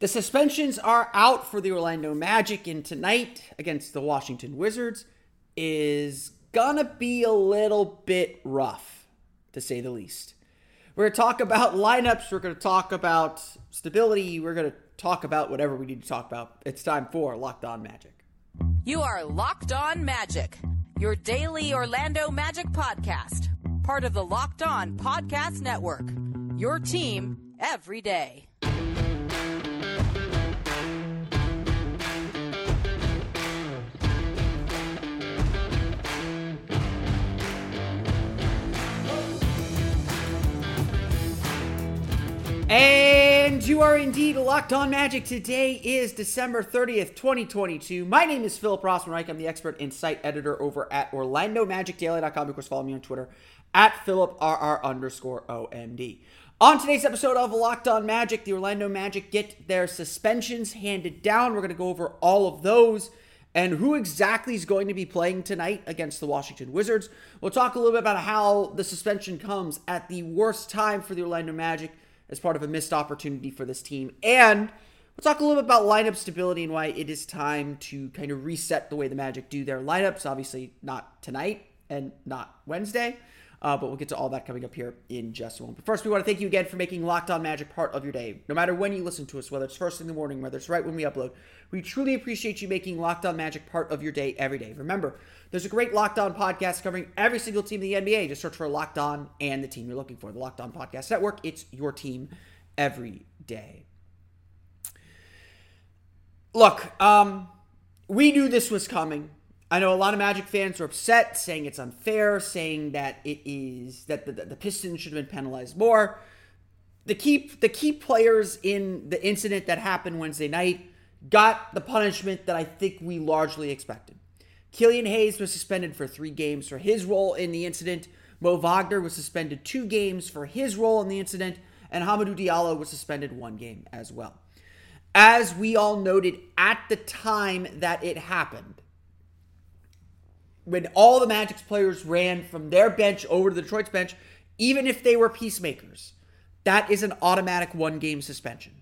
The suspensions are out for the Orlando Magic, and tonight against the Washington Wizards is gonna be a little bit rough, to say the least. We're gonna talk about lineups, we're gonna talk about stability, we're gonna talk about whatever we need to talk about. It's time for Locked On Magic. You are Locked On Magic, your daily Orlando Magic podcast, part of the Locked On Podcast Network. Your team every day. And you are indeed locked on magic. Today is December 30th, 2022. My name is Philip Rossman-Reich. I'm the expert site editor over at OrlandoMagicDaily.com. Of course, follow me on Twitter at PhilipRR underscore OMD. On today's episode of Locked On Magic, the Orlando Magic get their suspensions handed down. We're going to go over all of those and who exactly is going to be playing tonight against the Washington Wizards. We'll talk a little bit about how the suspension comes at the worst time for the Orlando Magic as part of a missed opportunity for this team. And we'll talk a little bit about lineup stability and why it is time to kind of reset the way the Magic do their lineups. Obviously, not tonight and not Wednesday. Uh, but we'll get to all that coming up here in just a moment. But first, we want to thank you again for making Locked On Magic part of your day. No matter when you listen to us, whether it's first in the morning, whether it's right when we upload, we truly appreciate you making Locked On Magic part of your day every day. Remember, there's a great Locked On podcast covering every single team in the NBA. Just search for Locked On and the team you're looking for. The Locked On Podcast Network. It's your team every day. Look, um, we knew this was coming. I know a lot of Magic fans are upset, saying it's unfair, saying that it is that the, the Pistons should have been penalized more. The key the key players in the incident that happened Wednesday night got the punishment that I think we largely expected. Killian Hayes was suspended for three games for his role in the incident. Mo Wagner was suspended two games for his role in the incident, and Hamidou Diallo was suspended one game as well. As we all noted at the time that it happened, when all the Magic's players ran from their bench over to the Detroit's bench, even if they were peacemakers, that is an automatic one game suspension.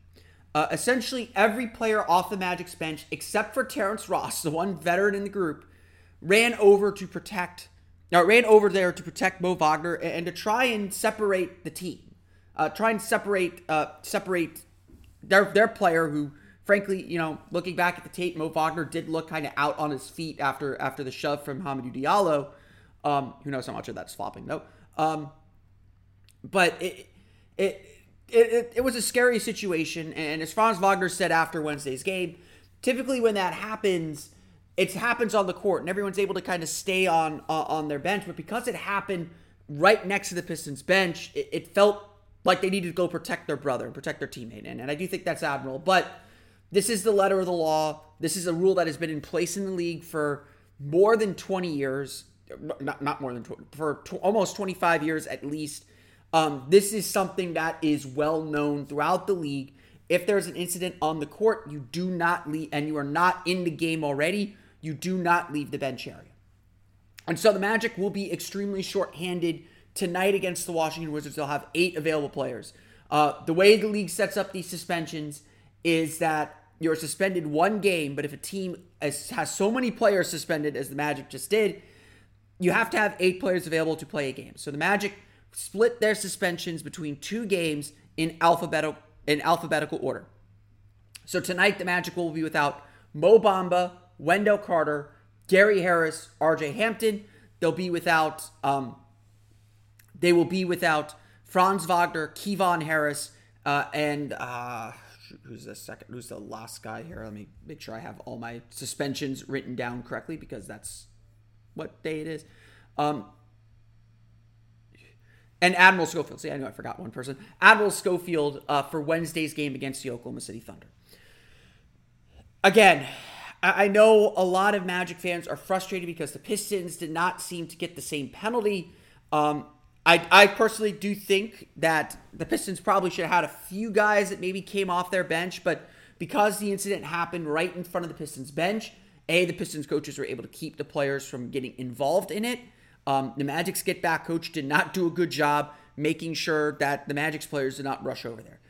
Uh, essentially, every player off the Magic's bench, except for Terrence Ross, the one veteran in the group, ran over to protect, uh, ran over there to protect Mo Wagner and, and to try and separate the team, uh, try and separate, uh, separate their their player who frankly, you know, looking back at the tape, Mo Wagner did look kind of out on his feet after after the shove from Hamidou Diallo. Um, who knows how much of that's flopping though. Um, but it, it it, it was a scary situation, and as Franz Wagner said after Wednesday's game, typically when that happens, it happens on the court, and everyone's able to kind of stay on uh, on their bench. But because it happened right next to the Pistons bench, it, it felt like they needed to go protect their brother and protect their teammate, and, and I do think that's admirable. But this is the letter of the law. This is a rule that has been in place in the league for more than 20 years, not, not more than 20, for almost 25 years at least. Um, this is something that is well known throughout the league. If there's an incident on the court, you do not leave, and you are not in the game already, you do not leave the bench area. And so the Magic will be extremely short-handed tonight against the Washington Wizards. They'll have eight available players. Uh, the way the league sets up these suspensions is that you're suspended one game, but if a team has, has so many players suspended as the Magic just did, you have to have eight players available to play a game. So the Magic split their suspensions between two games in alphabetical in alphabetical order. So tonight the Magic will be without Mo Bamba, Wendell Carter, Gary Harris, R.J. Hampton. They'll be without um, they will be without Franz Wagner, Kevon Harris, uh, and uh, who's the second who's the last guy here? Let me make sure i have all my suspensions written down correctly because that's what day it is. Um and admiral schofield. See i know i forgot one person. Admiral schofield uh, for wednesday's game against the oklahoma city thunder. Again, I know a lot of Magic fans are frustrated because the Pistons did not seem to get the same penalty. Um, I, I personally do think that the Pistons probably should have had a few guys that maybe came off their bench, but because the incident happened right in front of the Pistons bench, A, the Pistons coaches were able to keep the players from getting involved in it. Um, the Magic's get back coach did not do a good job making sure that the Magic's players did not rush over there.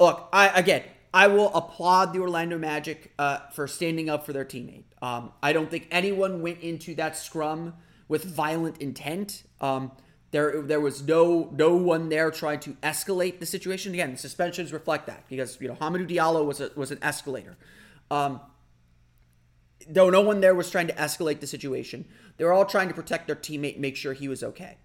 Look, I again, I will applaud the Orlando Magic uh, for standing up for their teammate. Um, I don't think anyone went into that scrum with violent intent. Um, there, there was no no one there trying to escalate the situation. Again, the suspensions reflect that because you know Hamidou Diallo was a, was an escalator. Um, though no one there was trying to escalate the situation, they were all trying to protect their teammate, make sure he was okay.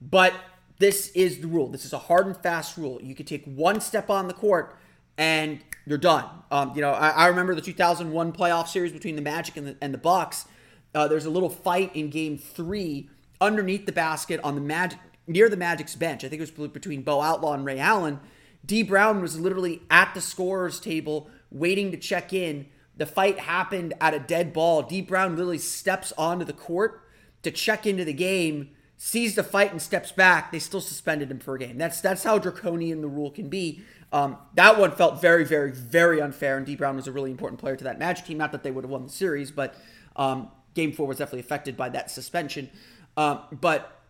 But this is the rule. This is a hard and fast rule. You could take one step on the court and you're done. Um, you know, I, I, remember the 2001 playoff series between the Magic and the, and the Bucks. Uh, there's a little fight in Game Three underneath the basket on the Magic near the Magic's bench. I think it was between Bo Outlaw and Ray Allen. Dee Brown was literally at the scorer's table waiting to check in. The fight happened at a dead ball. Dee Brown literally steps onto the court to check into the game sees the fight and steps back, they still suspended him for a game. That's that's how draconian the rule can be. Um, that one felt very, very, very unfair, and Dee Brown was a really important player to that Magic team. Not that they would have won the series, but um, Game Four was definitely affected by that suspension. Um, but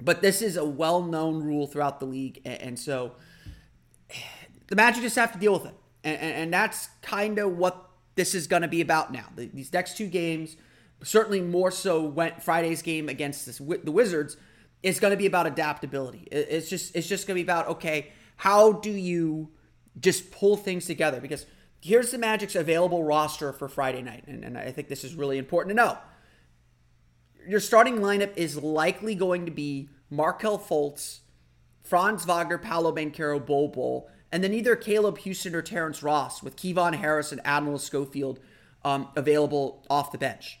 but this is a well-known rule throughout the league, and, and so the Magic just have to deal with it, and, and, and that's kind of what this is going to be about now. The, these next two games certainly more so went Friday's game against this, the Wizards is going to be about adaptability. It's just it's just going to be about okay, how do you just pull things together? Because here's the Magic's available roster for Friday night, and, and I think this is really important to know. Your starting lineup is likely going to be Markelle Fultz, Franz Wagner, Paolo Banchero, Bol Bol, and then either Caleb Houstan or Terrence Ross with Kevon Harris and Admiral Schofield um, available off the bench.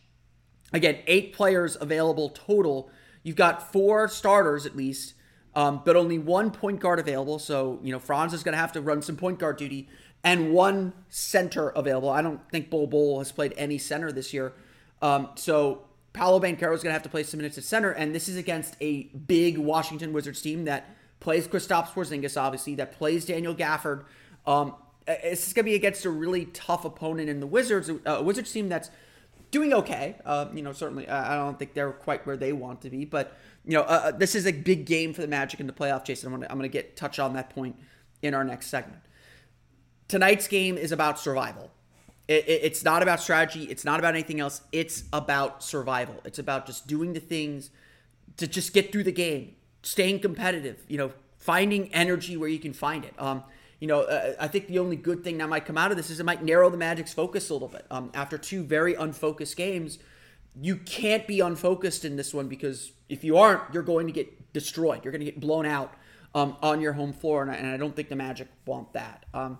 Again, eight players available total. You've got four starters at least, um, but only one point guard available. So, you know, Franz is going to have to run some point guard duty and one center available. I don't think Bol Bol has played any center this year. Um, so, Paolo Banchero is going to have to play some minutes at center. And this is against a big Washington Wizards team that plays Kristaps Porzingis, obviously, that plays Daniel Gafford. Um, it's going to be against a really tough opponent in the Wizards, a Wizards team that's – doing okay. Uh, you know, certainly I don't think they're quite where they want to be, but you know, uh, uh this is a big game for the Magic in the playoff. Jason, I'm gonna I'm gonna get touch on that point in our next segment. Tonight's game is about survival. It, it, it's not about strategy. It's not about anything else. It's about survival. It's about just doing the things to just get through the game, staying competitive. You know, finding energy where you can find it. Um, you know, uh, I think the only good thing that might come out of this is it might narrow the Magic's focus a little bit. Um, after two very unfocused games, you can't be unfocused in this one because if you aren't, you're going to get destroyed. You're going to get blown out um, on your home floor, and I, and I, don't think the Magic want that. Um,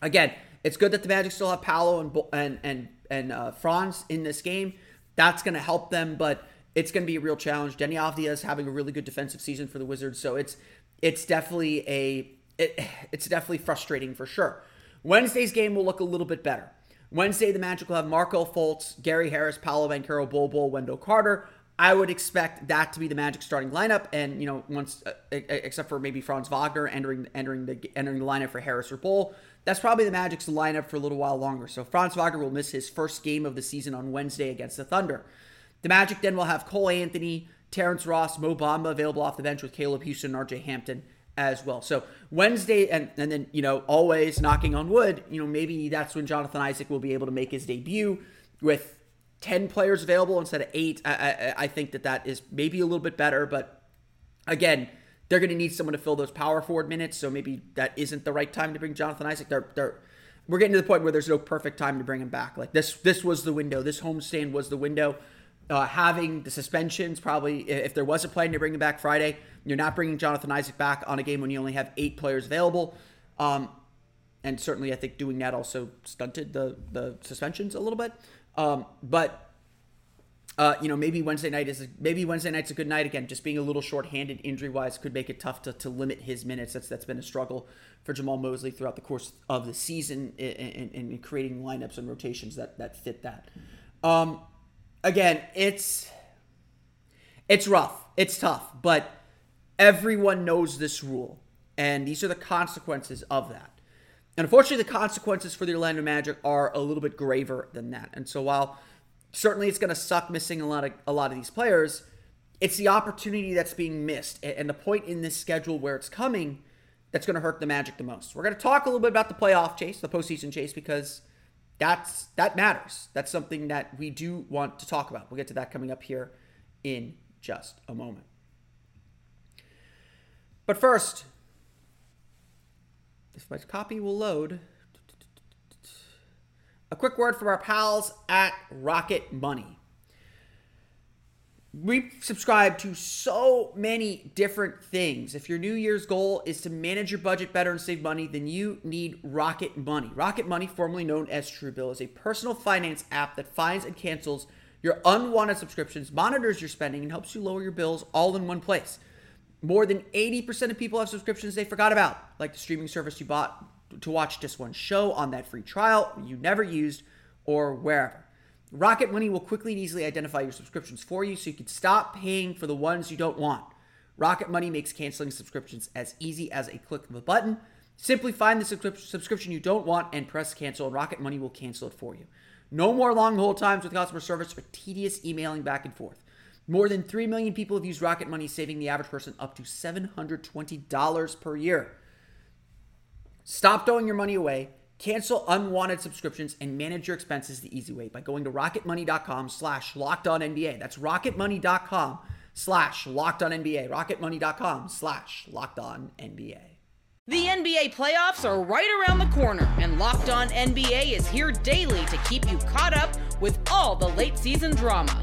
again, it's good that the Magic still have Paolo and and and and uh, Franz in this game. That's going to help them, but it's going to be a real challenge. Deni Avdija is having a really good defensive season for the Wizards, so it's it's definitely a it, it's definitely frustrating for sure. Wednesday's game will look a little bit better. Wednesday, the Magic will have Markelle Fultz, Gary Harris, Paolo Banchero, Bol Bol, Wendell Carter. I would expect that to be the Magic starting lineup, and you know, once uh, except for maybe Franz Wagner entering entering the entering the lineup for Harris or Bol, that's probably the Magic's lineup for a little while longer. So Franz Wagner will miss his first game of the season on Wednesday against the Thunder. The Magic then will have Cole Anthony, Terrence Ross, Mo Bamba available off the bench with Caleb Houstan and RJ Hampton as well. So Wednesday, and, and then, you know, always knocking on wood, you know, maybe that's when Jonathan Isaac will be able to make his debut with 10 players available instead of eight. I, I, I think that that is maybe a little bit better, but again, they're going to need someone to fill those power forward minutes. So maybe that isn't the right time to bring Jonathan Isaac. They're, they're, we're getting to the point where there's no perfect time to bring him back. Like this, this was the window. This homestand was the window. Uh, having the suspensions, probably if there was a plan to bring him back Friday, you're not bringing Jonathan Isaac back on a game when you only have eight players available. Um, and certainly, I think doing that also stunted the the suspensions a little bit. Um, but Uh, you know, maybe Wednesday night is a, maybe Wednesday night's a good night again. Just being a little short-handed injury wise could make it tough to, to limit his minutes. That's that's been a struggle for Jamahl Mosley throughout the course of the season in creating lineups and rotations that that fit that. Um, again, it's it's rough, it's tough, but everyone knows this rule, and these are the consequences of that. And unfortunately, the consequences for the Orlando Magic are a little bit graver than that. And so while certainly it's going to suck missing a lot of a lot of these players. It's the opportunity that's being missed, and the point in this schedule where it's coming that's going to hurt the Magic the most. We're going to talk a little bit about the playoff chase, the postseason chase, because that's that matters. That's something that we do want to talk about. We'll get to that coming up here in just a moment. But first, if my copy will load. A quick word from our pals at Rocket Money. We subscribe to so many different things. If your New Year's goal is to manage your budget better and save money, then you need Rocket Money. Rocket Money, formerly known as Truebill, is a personal finance app that finds and cancels your unwanted subscriptions, monitors your spending, and helps you lower your bills all in one place. More than 80% of people have subscriptions they forgot about, like the streaming service you bought to watch just one show on that free trial you never used or wherever. Rocket Money will quickly and easily identify your subscriptions for you so you can stop paying for the ones you don't want. Rocket Money makes canceling subscriptions as easy as a click of a button. Simply find the subscription you don't want and press cancel, and Rocket Money will cancel it for you. No more long hold times with customer service or tedious emailing back and forth. More than 3 million people have used Rocket Money, saving the average person up to $720 per year. Stop throwing your money away. Cancel unwanted subscriptions and manage your expenses the easy way by going to rocketmoney.com slash locked on NBA. That's rocketmoney.com slash locked on NBA. Rocketmoney.com slash locked on NBA. The NBA playoffs are right around the corner, and Locked On NBA is here daily to keep you caught up with all the late season drama.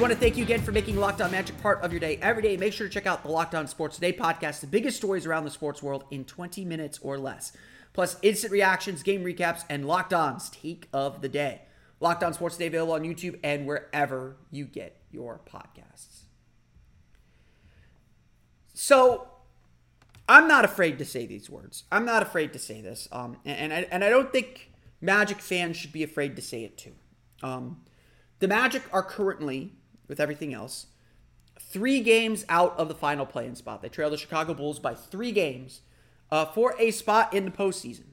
Want to thank you again for making Locked On Magic part of your day every day. Make sure to check out the Locked On Sports Today podcast, the biggest stories around the sports world in 20 minutes or less. Plus, instant reactions, game recaps, and Locked On's take of the day. Locked On Sports Today available on YouTube and wherever you get your podcasts. So, I'm not afraid to say these words. I'm not afraid to say this, um, and, and I, and I don't think Magic fans should be afraid to say it too. Um, the Magic are currently with everything else. Three games out of the final play-in spot. They trail the Chicago Bulls by three games uh, for a spot in the postseason.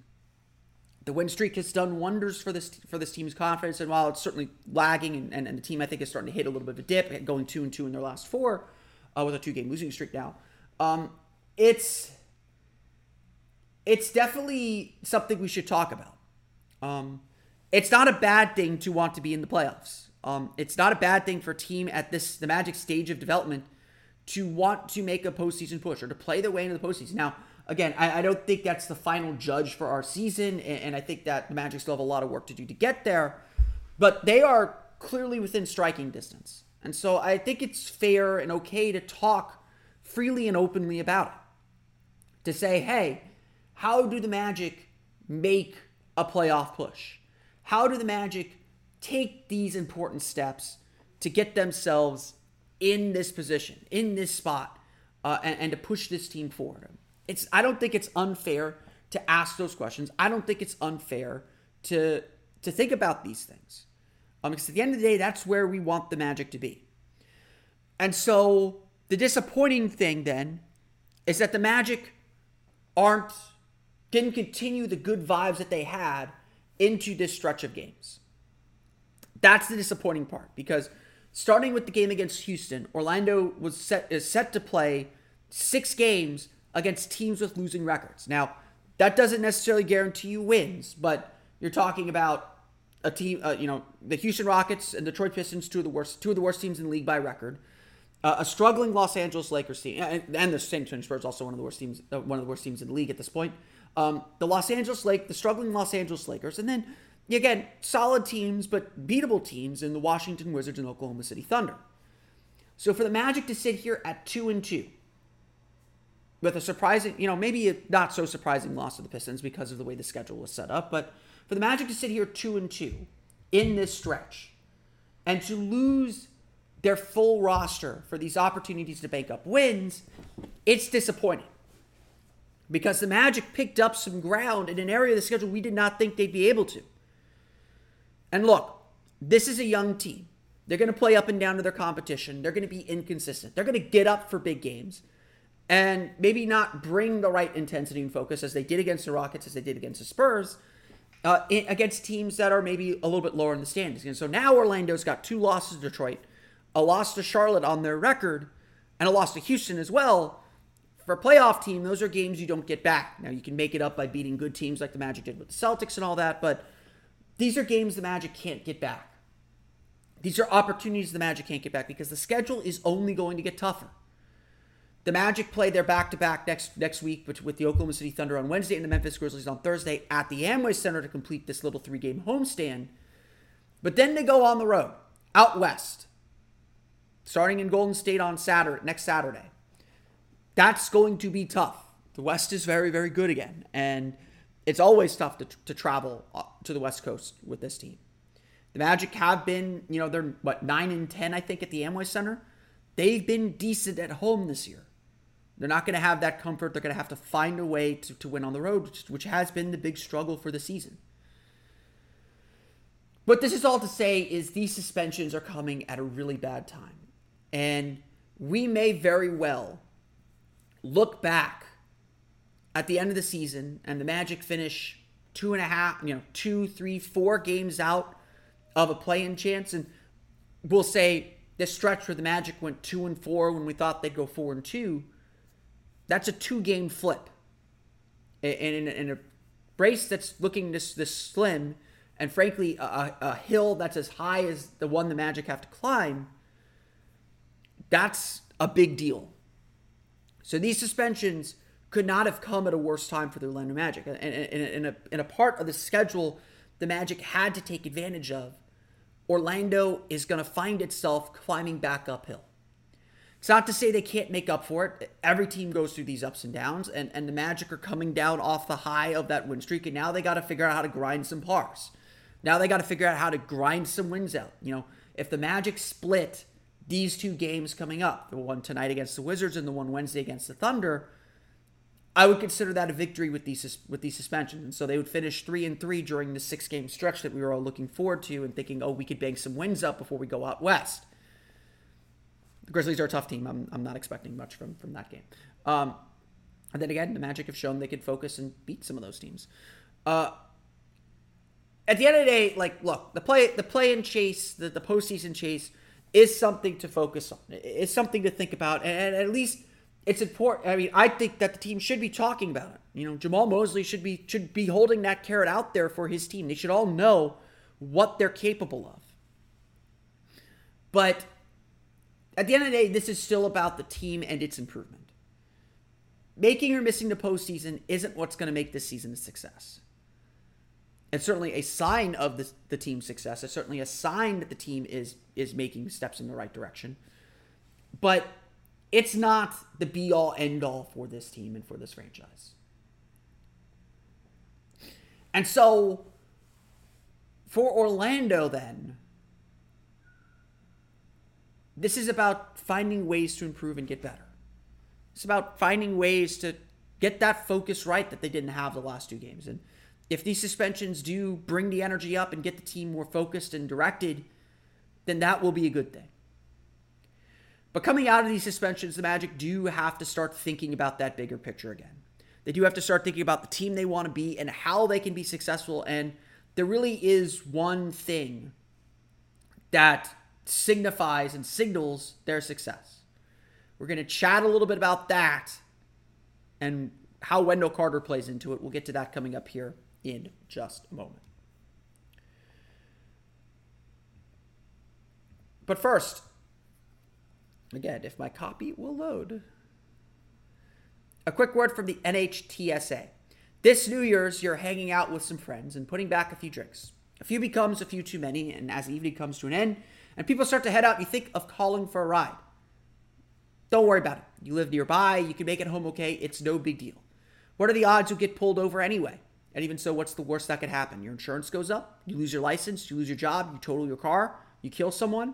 The win streak has done wonders for this for this team's confidence, and while it's certainly lagging, and, and, and the team I think is starting to hit a little bit of a dip, going two and two in their last four, uh, with a two-game losing streak now. Um, it's it's definitely something we should talk about. Um, it's not a bad thing to want to be in the playoffs. Um, it's not a bad thing for a team at this the Magic stage of development to want to make a postseason push or to play their way into the postseason. Now, again, I, I don't think that's the final judge for our season, and, and I think that the Magic still have a lot of work to do to get there. But they are clearly within striking distance, and so I think it's fair and okay to talk freely and openly about it. To say, hey, how do the Magic make a playoff push? How do the Magic take these important steps to get themselves in this position, in this spot, uh, and, and to push this team forward. It's I don't think it's unfair to ask those questions. I don't think it's unfair to to think about these things. Um, because at the end of the day, that's where we want the magic to be. And so the disappointing thing then is that the Magic aren't didn't continue the good vibes that they had into this stretch of games. That's the disappointing part because starting with the game against Houston, Orlando was set is set to play six games against teams with losing records. Now, That doesn't necessarily guarantee you wins, but you're talking about a team, uh, you know, the Houston Rockets and Detroit Pistons, two of the worst, two of the worst teams in the league by record. Uh, a struggling Los Angeles Lakers team, and, and the San Antonio Spurs, also one of the worst teams, uh, one of the worst teams in the league at this point. Um, the Los Angeles Lake, the struggling Los Angeles Lakers, and then again, solid teams but beatable teams in the Washington Wizards and Oklahoma City Thunder. So for the Magic to sit here at two and two, with a surprising, you know, maybe a not so surprising loss to the Pistons because of the way the schedule was set up, but for the Magic to sit here two and two in this stretch and to lose their full roster for these opportunities to bank up wins, it's disappointing. Because the Magic picked up some ground in an area of the schedule we did not think they'd be able to. And look, this is a young team. They're going to play up and down to their competition. They're going to be inconsistent. They're going to get up for big games and maybe not bring the right intensity and focus as they did against the Rockets, as they did against the Spurs, uh, in, against teams that are maybe a little bit lower in the standings. And so now Orlando's got two losses to Detroit, a loss to Charlotte on their record, and a loss to Houston as well. For a playoff team, those are games you don't get back. Now, you can make it up by beating good teams like the Magic did with the Celtics and all that, but these are games the Magic can't get back. These are opportunities the Magic can't get back because the schedule is only going to get tougher. The Magic play their back-to-back next next week with the Oklahoma City Thunder on Wednesday and the Memphis Grizzlies on Thursday at the Amway Center to complete this little three-game homestand. But then they go on the road out west, starting in Golden State on Saturday next Saturday. That's going to be tough. The West is very very good again, and it's always tough to, to travel uh, to the West Coast with this team. The Magic have been, you know, they're what nine and ten, I think, at the Amway Center. They've been decent at home this year. They're not going to have that comfort. They're going to have to find a way to, to win on the road, which, which has been the big struggle for the season. What this is all to say is these suspensions are coming at a really bad time. And we may very well look back at the end of the season and the Magic finish two and a half, you know, two, three, four games out of a play-in chance, and we'll say this stretch where the Magic went two and four when we thought they'd go four and two. That's a two-game flip, and in, in, a race that's looking this this slim, and frankly a, a hill that's as high as the one the Magic have to climb. That's a big deal. So these suspensions could not have come at a worse time for the Orlando Magic, and in a, a part of the schedule the Magic had to take advantage of Orlando is going to find itself climbing back uphill. It's not to say they can't make up for it. Every team goes through these ups and downs, and, and the Magic are coming down off the high of that win streak, and now they got to figure out how to grind some pars. Now they got to figure out how to grind some wins out. You know, if the Magic split these two games coming up, the one tonight against the Wizards and the one Wednesday against the Thunder, I would consider that a victory with these with these suspensions. And so they would finish three and three during the six game stretch that we were all looking forward to and thinking, oh, we could bank some wins up before we go out west. The Grizzlies are a tough team. I'm, I'm not expecting much from from that game. Um, and then again, the Magic have shown they could focus and beat some of those teams. Uh, at the end of the day, like, look, the play the play and chase, the, the postseason chase is something to focus on. It's something to think about, and at least it's important. I mean, I think that the team should be talking about it. You know, Jamahl Mosley should be should be holding that carrot out there for his team. They should all know what they're capable of. But at the end of the day, this is still about the team and its improvement. Making or missing the postseason isn't what's going to make this season a success. It's certainly a sign of the, the team's success. It's certainly a sign that the team is is making steps in the right direction. But it's not the be all end all for this team and for this franchise. And so for Orlando, then, this is about finding ways to improve and get better. It's about finding ways to get that focus right that they didn't have the last two games. And if these suspensions do bring the energy up and get the team more focused and directed, then that will be a good thing. But coming out of these suspensions, the Magic do have to start thinking about that bigger picture again. They do have to start thinking about the team they want to be and how they can be successful. And there really is one thing that signifies and signals their success. We're going to chat a little bit about that and how Wendell Carter plays into it. We'll get to that coming up here in just a moment. But first, again, if my copy will load, a quick word from the NHTSA. This New Year's, you're hanging out with some friends and putting back a few drinks. A few becomes a few too many, and as the evening comes to an end and people start to head out, you think of calling for a ride. Don't worry about it. You live nearby, you can make it home okay, it's no big deal. What are the odds you'll get pulled over anyway? And even so, what's the worst that could happen? Your insurance goes up, you lose your license, you lose your job, you total your car, you kill someone.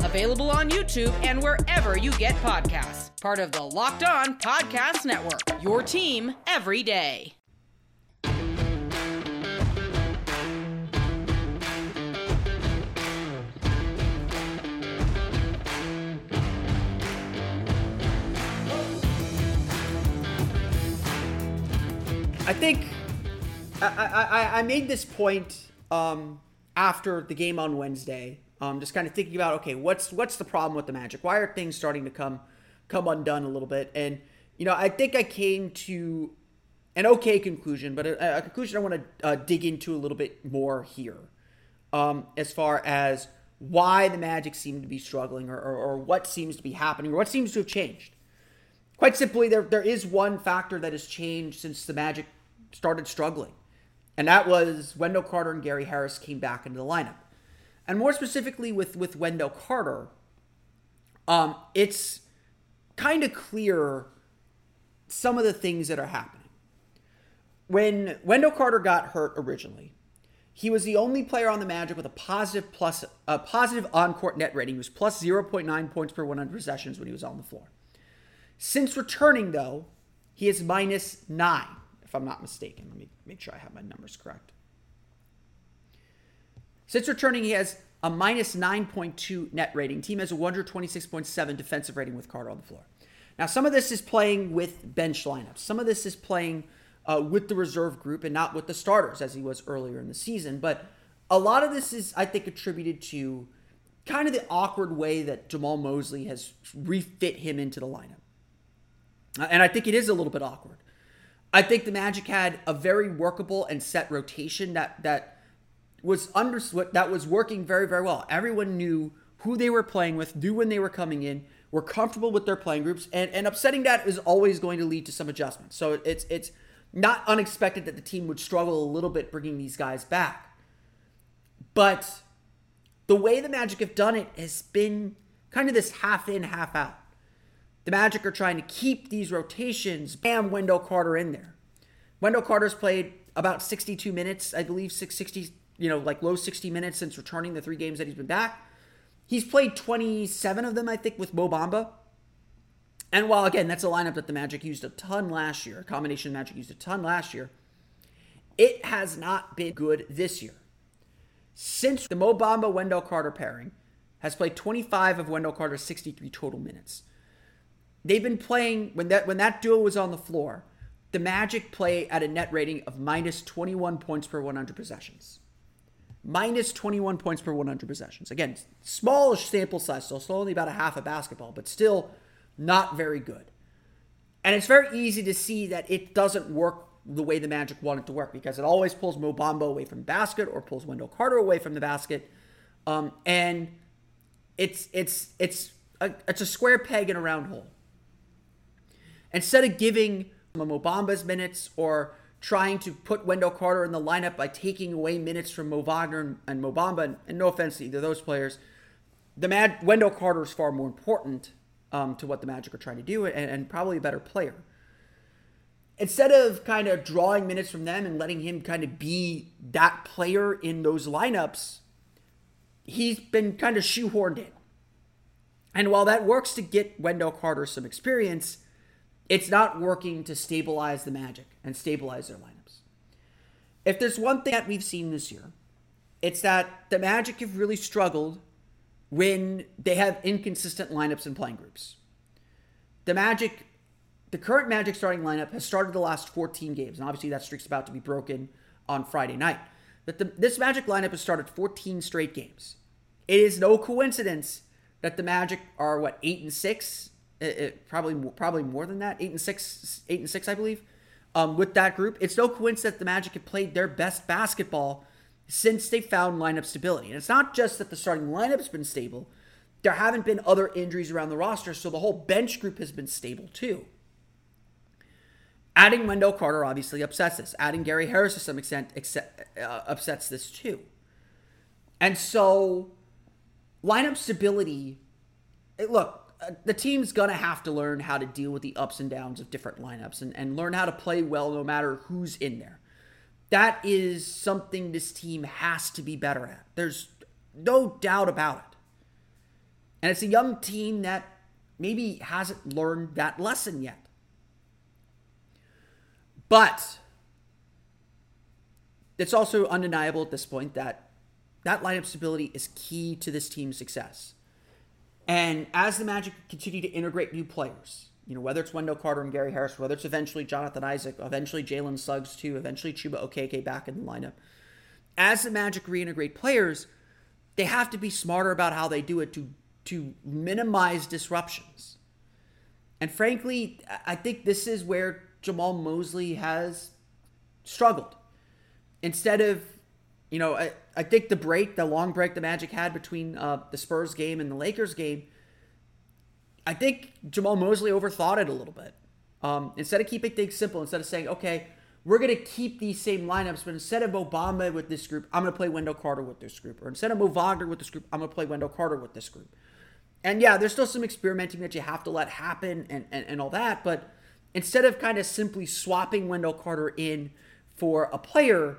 available on YouTube and wherever you get podcasts. Part of the Locked On Podcast Network, your team every day. I think I, I, I made this point um, after the game on Wednesday. Um, just kind of thinking about okay, what's what's the problem with the Magic? Why are things starting to come come undone a little bit? And you know, I think I came to an okay conclusion, but a, a conclusion I want to uh, dig into a little bit more here, um, as far as why the Magic seem to be struggling, or, or, or what seems to be happening, or what seems to have changed. Quite simply, there there is one factor that has changed since the Magic started struggling. And that was Wendell Carter and Gary Harris came back into the lineup. And more specifically with, with Wendell Carter, um, it's kind of clear some of the things that are happening. When Wendell Carter got hurt originally, he was the only player on the Magic with a positive plus a positive on-court net rating. He was plus 0.9 points per 100 possessions when he was on the floor. Since returning, though, he is minus nine if I'm not mistaken. Let me make sure I have my numbers correct. Since returning, he has a minus 9.2 net rating. Team has a 126.7 defensive rating with Carter on the floor. Now, some of this is playing with bench lineups. Some of this is playing uh, with the reserve group and not with the starters, as he was earlier in the season. But a lot of this is, I think, attributed to kind of the awkward way that Jamahl Mosley has refit him into the lineup. And I think it is a little bit awkward. I think the Magic had a very workable and set rotation that that was under that was working very very well. Everyone knew who they were playing with, knew when they were coming in, were comfortable with their playing groups, and and upsetting that is always going to lead to some adjustments. So it's it's not unexpected that the team would struggle a little bit bringing these guys back. But the way the Magic have done it has been kind of this half in, half out. The Magic are trying to keep these rotations, bam, Wendell Carter in there. Wendell Carter's played about 62 minutes, I believe, 660, you know, like low 60 minutes since returning the three games that he's been back. He's played 27 of them, I think, with Mo Bamba. And while, again, that's a lineup that the Magic used a ton last year, a combination Magic used a ton last year, it has not been good this year. Since the Mo Bamba Wendell Carter pairing has played 25 of Wendell Carter's 63 total minutes they've been playing when that when that duo was on the floor. The Magic play at a net rating of minus 21 points per 100 possessions. Minus 21 points per 100 possessions. Again, smallish sample size, so still only about a half a basketball, but still not very good. And it's very easy to see that it doesn't work the way the Magic want it to work because it always pulls Mo Bamba away from the basket or pulls Wendell Carter away from the basket. Um, and it's it's it's a, it's a square peg in a round hole. Instead of giving Mo Bamba's minutes or trying to put Wendell Carter in the lineup by taking away minutes from Mo Wagner and Mo Bamba, and no offense to either of those players, the Mad Wendell Carter is far more important um, to what the Magic are trying to do and, and probably a better player. Instead of kind of drawing minutes from them and letting him kind of be that player in those lineups, he's been kind of shoehorned in. And while that works to get Wendell Carter some experience, it's not working to stabilize the Magic and stabilize their lineups. If there's one thing that we've seen this year, it's that the Magic have really struggled when they have inconsistent lineups and playing groups. The Magic, the current Magic starting lineup has started the last 14 games, and obviously that streak's about to be broken on Friday night. But the, this Magic lineup has started 14 straight games. It is no coincidence that the Magic are what eight and six, it, it, probably probably more than that, eight and six, eight and six, I believe. Um, with that group, it's no coincidence the Magic have played their best basketball since they found lineup stability. And it's not just that the starting lineup's been stable, there haven't been other injuries around the roster, so the whole bench group has been stable too. Adding Wendell Carter obviously upsets this. Adding Gary Harris to some extent uh, upsets this too. And so, lineup stability. Look, the team's gonna have to learn how to deal with the ups and downs of different lineups and, and learn how to play well no matter who's in there. That is something this team has to be better at. There's no doubt about it. And it's a young team that maybe hasn't learned that lesson yet. But it's also undeniable at this point that that lineup stability is key to this team's success. And as the Magic continue to integrate new players, you know, whether it's Wendell Carter and Gary Harris, whether it's eventually Jonathan Isaac, eventually Jalen Suggs too, eventually Chuma Okeke back in the lineup. As the Magic reintegrate players, they have to be smarter about how they do it to to minimize disruptions. And frankly, I think this is where Jamahl Mosley has struggled. Instead of, you know, I, I think the break, the long break the Magic had between uh, the Spurs game and the Lakers game I think Jamahl Mosley overthought it a little bit. Um, instead of keeping things simple, instead of saying, okay, we're going to keep these same lineups, but instead of Mo Bamba with this group, I'm going to play Wendell Carter with this group. Or instead of Mo Wagner with this group, I'm going to play Wendell Carter with this group. And yeah, there's still some experimenting that you have to let happen and, and, and all that. But instead of kind of simply swapping Wendell Carter in for a player,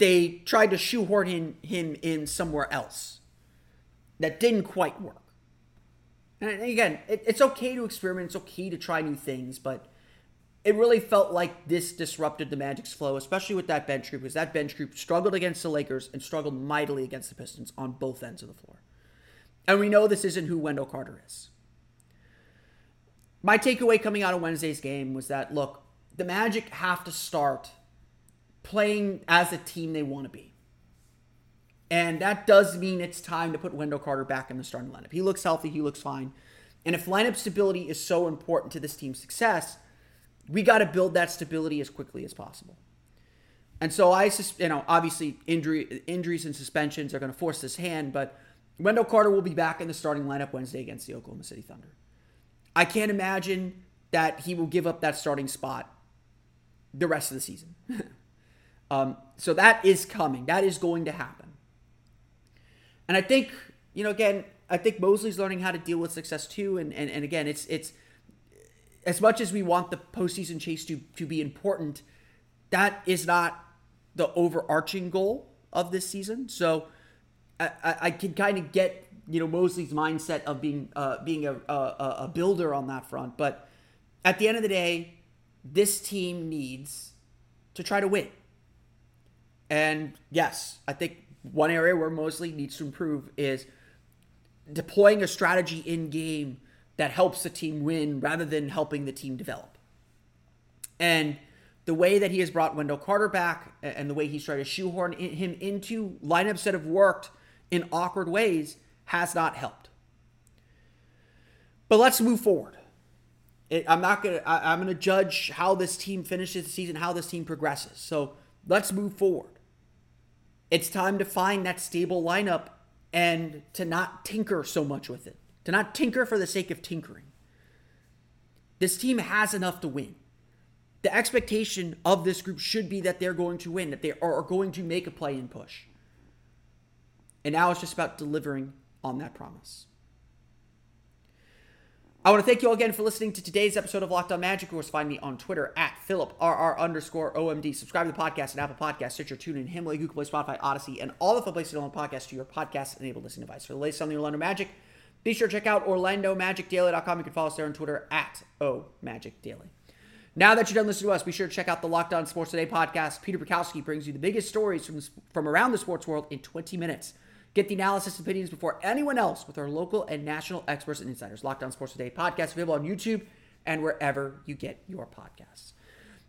they tried to shoehorn him, him in somewhere else. That didn't quite work. And again, it, it's okay to experiment, it's okay to try new things, but it really felt like this disrupted the Magic's flow, especially with that bench group, because that bench group struggled against the Lakers and struggled mightily against the Pistons on both ends of the floor. And we know this isn't who Wendell Carter is. My takeaway coming out of Wednesday's game was that look, the Magic have to start playing as a team they want to be. And that does mean it's time to put Wendell Carter back in the starting lineup. He looks healthy, he looks fine. And if lineup stability is so important to this team's success, we got to build that stability as quickly as possible. And so I, you know, obviously injury, injuries and suspensions are going to force this hand, but Wendell Carter will be back in the starting lineup Wednesday against the Oklahoma City Thunder. I can't imagine that he will give up that starting spot the rest of the season. um, so that is coming. That is going to happen. And I think, you know, again, I think Mosley's learning how to deal with success too. And and, and again, it's it's as much as we want the postseason chase to to be important, that is not the overarching goal of this season. So I, I, I can kind of get you know Mosley's mindset of being uh, being a, a a builder on that front, but at the end of the day, this team needs to try to win. And yes, I think one area where Mosley needs to improve is deploying a strategy in game that helps the team win rather than helping the team develop. And the way that he has brought Wendell Carter back and the way he's tried to shoehorn him into lineups that have worked in awkward ways has not helped. But let's move forward. I'm not gonna. I'm gonna judge how this team finishes the season, how this team progresses. So let's move forward. It's time to find that stable lineup and to not tinker so much with it, to not tinker for the sake of tinkering. This team has enough to win. The expectation of this group should be that they're going to win, that they are going to make a play in push. And now it's just about delivering on that promise. I want to thank you all again for listening to today's episode of Locked On Magic. Of course, find me on Twitter at PhilipRR underscore OMD. Subscribe to the podcast at Apple Podcasts, Stitcher, TuneIn, Himalaya, Google Play, Spotify, Audacy, and all the fun places to download podcasts to your podcast-enabled listening device. For the latest on the Orlando Magic, be sure to check out OrlandoMagicDaily.com. You can follow us there on Twitter at OMagicDaily. Now that you're done listening to us, be sure to check out the Locked On Sports Today podcast. Peter Bukowski brings you the biggest stories from, from around the sports world in 20 minutes. Get the analysis and opinions before anyone else with our local and national experts and insiders. Locked On Sports Today podcast available on YouTube and wherever you get your podcasts.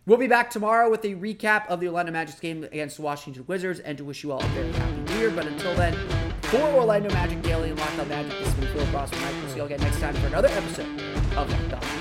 We'll be back tomorrow with a recap of the Orlando Magic's game against the Washington Wizards and to wish you all a very happy new year. But until then, for Orlando Magic Daily and Locked On Magic, this has been Philip Rossman-Reich. We'll see you all again next time for another episode of Locked